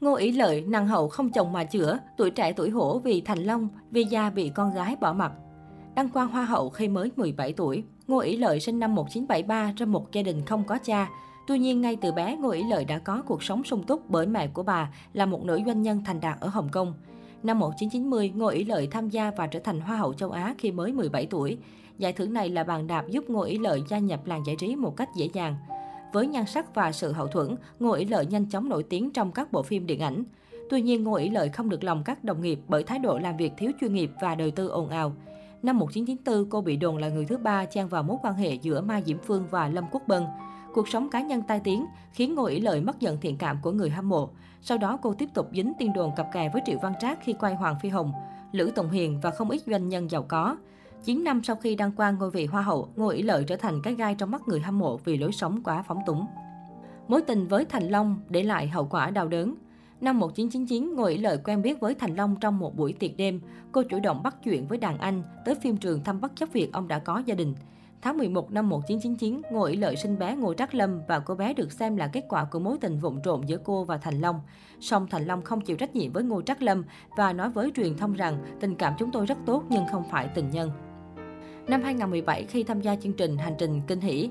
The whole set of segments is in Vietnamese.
Ngô Ý Lợi nàng hậu không chồng mà chữa, tuổi trẻ tuổi hổ vì thành long, vì gia bị con gái bỏ mặt. Đăng quang hoa hậu khi mới 17 tuổi. Ngô Ý Lợi sinh năm 1973 trong một gia đình không có cha. Tuy nhiên, ngay từ bé, Ngô Ý Lợi đã có cuộc sống sung túc bởi mẹ của bà là một nữ doanh nhân thành đạt ở Hồng Kông. Năm 1990, Ngô Ý Lợi tham gia và trở thành Hoa hậu châu Á khi mới 17 tuổi. Giải thưởng này là bàn đạp giúp Ngô Ý Lợi gia nhập làng giải trí một cách dễ dàng. Với nhan sắc và sự hậu thuẫn, Ngô Ý Lợi nhanh chóng nổi tiếng trong các bộ phim điện ảnh. Tuy nhiên, Ngô Ý Lợi không được lòng các đồng nghiệp bởi thái độ làm việc thiếu chuyên nghiệp và đời tư ồn ào. Năm 1994, cô bị đồn là người thứ ba chen vào mối quan hệ giữa Mai Diễm Phương và Lâm Quốc Bân. Cuộc sống cá nhân tai tiếng khiến Ngô Ý Lợi mất dần thiện cảm của người hâm mộ. Sau đó cô tiếp tục dính tin đồn cặp kè với Triệu Văn Trác khi quay Hoàng Phi Hồng, Lữ Tùng Hiền và không ít doanh nhân giàu có. 9 năm sau khi đăng quang ngôi vị Hoa hậu, Ngô Ý Lợi trở thành cái gai trong mắt người hâm mộ vì lối sống quá phóng túng. Mối tình với Thành Long để lại hậu quả đau đớn. Năm 1999, Ngô Ý Lợi quen biết với Thành Long trong một buổi tiệc đêm. Cô chủ động bắt chuyện với đàn anh, tới phim trường thăm bất chấp việc ông đã có gia đình. Tháng 11 năm 1999, Ngô Ý Lợi sinh bé Ngô trác Lâm và cô bé được xem là kết quả của mối tình vụng trộm giữa cô và Thành Long. Song Thành Long không chịu trách nhiệm với Ngô trác Lâm và nói với truyền thông rằng tình cảm chúng tôi rất tốt nhưng không phải tình nhân. Năm 2017, khi tham gia chương trình Hành trình Kinh hỷ,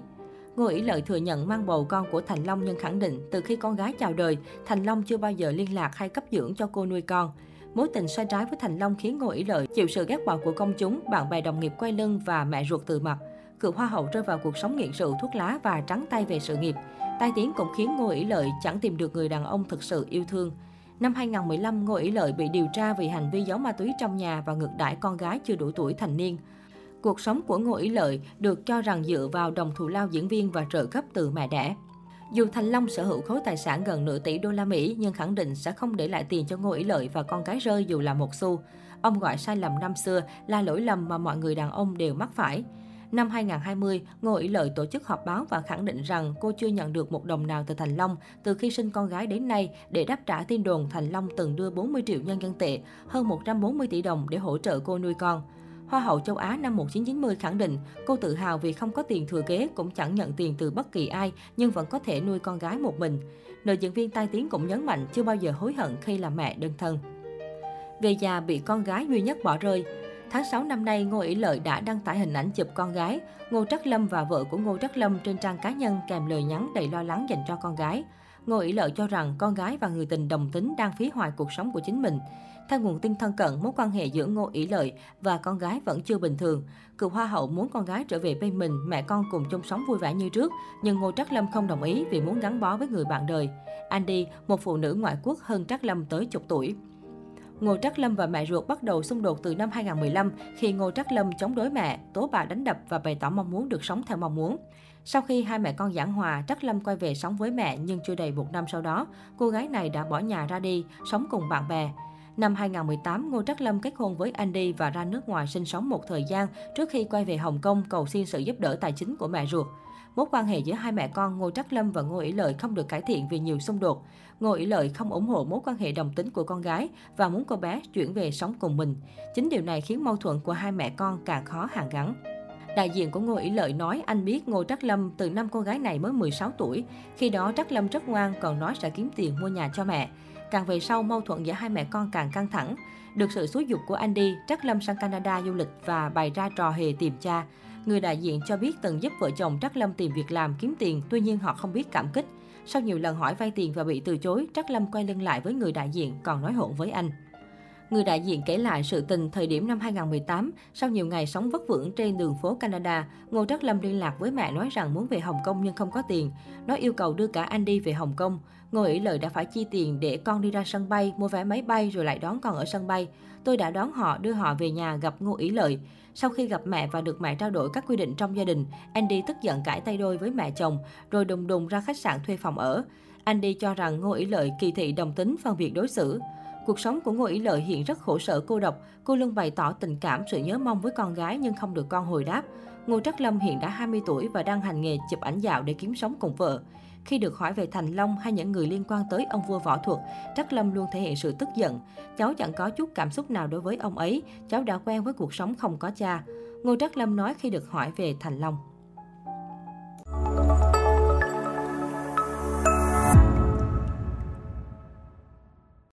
Ngô Ý Lợi thừa nhận mang bầu con của Thành Long nhưng khẳng định từ khi con gái chào đời, Thành Long chưa bao giờ liên lạc hay cấp dưỡng cho cô nuôi con. Mối tình sai trái với Thành Long khiến Ngô Ý Lợi chịu sự ghét bỏ của công chúng, bạn bè đồng nghiệp quay lưng và mẹ ruột từ mặt. Cựu hoa hậu rơi vào cuộc sống nghiện rượu, thuốc lá và trắng tay về sự nghiệp. Tai tiếng cũng khiến Ngô Ý Lợi chẳng tìm được người đàn ông thực sự yêu thương. Năm 2015, Ngô Ý Lợi bị điều tra vì hành vi giấu ma túy trong nhà và ngược đãi con gái chưa đủ tuổi thành niên. Cuộc sống của Ngô Ý Lợi được cho rằng dựa vào đồng thù lao diễn viên và trợ cấp từ mẹ đẻ. Dù Thành Long sở hữu khối tài sản gần nửa tỷ đô la Mỹ nhưng khẳng định sẽ không để lại tiền cho Ngô Ý Lợi và con cái rơi dù là một xu. Ông gọi sai lầm năm xưa là lỗi lầm mà mọi người đàn ông đều mắc phải. Năm 2020, Ngô Ý Lợi tổ chức họp báo và khẳng định rằng cô chưa nhận được một đồng nào từ Thành Long từ khi sinh con gái đến nay để đáp trả tin đồn Thành Long từng đưa 40 triệu nhân dân tệ, hơn 140 tỷ đồng để hỗ trợ cô nuôi con. Hoa hậu châu Á năm 1990 khẳng định cô tự hào vì không có tiền thừa kế cũng chẳng nhận tiền từ bất kỳ ai nhưng vẫn có thể nuôi con gái một mình. Nữ diễn viên tai tiếng cũng nhấn mạnh chưa bao giờ hối hận khi làm mẹ đơn thân. Về già bị con gái duy nhất bỏ rơi, Tháng 6 năm nay, Ngô Ý Lợi đã đăng tải hình ảnh chụp con gái, Ngô Trắc Lâm và vợ của Ngô Trắc Lâm trên trang cá nhân kèm lời nhắn đầy lo lắng dành cho con gái. Ngô Ý Lợi cho rằng con gái và người tình đồng tính đang phí hoại cuộc sống của chính mình. Theo nguồn tin thân cận, mối quan hệ giữa Ngô Ý Lợi và con gái vẫn chưa bình thường. Cựu Hoa hậu muốn con gái trở về bên mình, mẹ con cùng chung sống vui vẻ như trước, nhưng Ngô Trắc Lâm không đồng ý vì muốn gắn bó với người bạn đời. Andy, một phụ nữ ngoại quốc hơn Trắc Lâm tới chục tuổi. Ngô Trắc Lâm và mẹ ruột bắt đầu xung đột từ năm 2015 khi Ngô Trắc Lâm chống đối mẹ, tố bà đánh đập và bày tỏ mong muốn được sống theo mong muốn. Sau khi hai mẹ con giảng hòa, Trắc Lâm quay về sống với mẹ nhưng chưa đầy một năm sau đó, cô gái này đã bỏ nhà ra đi, sống cùng bạn bè. Năm 2018, Ngô Trắc Lâm kết hôn với Andy và ra nước ngoài sinh sống một thời gian trước khi quay về Hồng Kông cầu xin sự giúp đỡ tài chính của mẹ ruột. Mối quan hệ giữa hai mẹ con Ngô Trắc Lâm và Ngô Ý Lợi không được cải thiện vì nhiều xung đột. Ngô Ý Lợi không ủng hộ mối quan hệ đồng tính của con gái và muốn cô bé chuyển về sống cùng mình. Chính điều này khiến mâu thuẫn của hai mẹ con càng khó hàn gắn. Đại diện của Ngô Ý Lợi nói anh biết Ngô Trắc Lâm từ năm cô gái này mới 16 tuổi. Khi đó Trắc Lâm rất ngoan còn nói sẽ kiếm tiền mua nhà cho mẹ. Càng về sau, mâu thuẫn giữa hai mẹ con càng căng thẳng. Được sự xúi dục của Andy, Trắc Lâm sang Canada du lịch và bày ra trò hề tìm cha. Người đại diện cho biết từng giúp vợ chồng Trắc Lâm tìm việc làm kiếm tiền, tuy nhiên họ không biết cảm kích. Sau nhiều lần hỏi vay tiền và bị từ chối, Trắc Lâm quay lưng lại với người đại diện, còn nói hỗn với anh. Người đại diện kể lại sự tình thời điểm năm 2018, sau nhiều ngày sống vất vưởng trên đường phố Canada, Ngô Trắc Lâm liên lạc với mẹ nói rằng muốn về Hồng Kông nhưng không có tiền. Nó yêu cầu đưa cả anh đi về Hồng Kông. Ngô ý lời đã phải chi tiền để con đi ra sân bay, mua vé máy bay rồi lại đón con ở sân bay. Tôi đã đón họ, đưa họ về nhà gặp Ngô Ý Lợi. Sau khi gặp mẹ và được mẹ trao đổi các quy định trong gia đình, Andy tức giận cãi tay đôi với mẹ chồng, rồi đùng đùng ra khách sạn thuê phòng ở. Andy cho rằng Ngô Ý Lợi kỳ thị đồng tính phân biệt đối xử. Cuộc sống của Ngô Ý Lợi hiện rất khổ sở cô độc. Cô luôn bày tỏ tình cảm, sự nhớ mong với con gái nhưng không được con hồi đáp. Ngô Trắc Lâm hiện đã 20 tuổi và đang hành nghề chụp ảnh dạo để kiếm sống cùng vợ. Khi được hỏi về Thành Long hay những người liên quan tới ông vua võ thuật, Trắc Lâm luôn thể hiện sự tức giận. Cháu chẳng có chút cảm xúc nào đối với ông ấy, cháu đã quen với cuộc sống không có cha. Ngô Trắc Lâm nói khi được hỏi về Thành Long.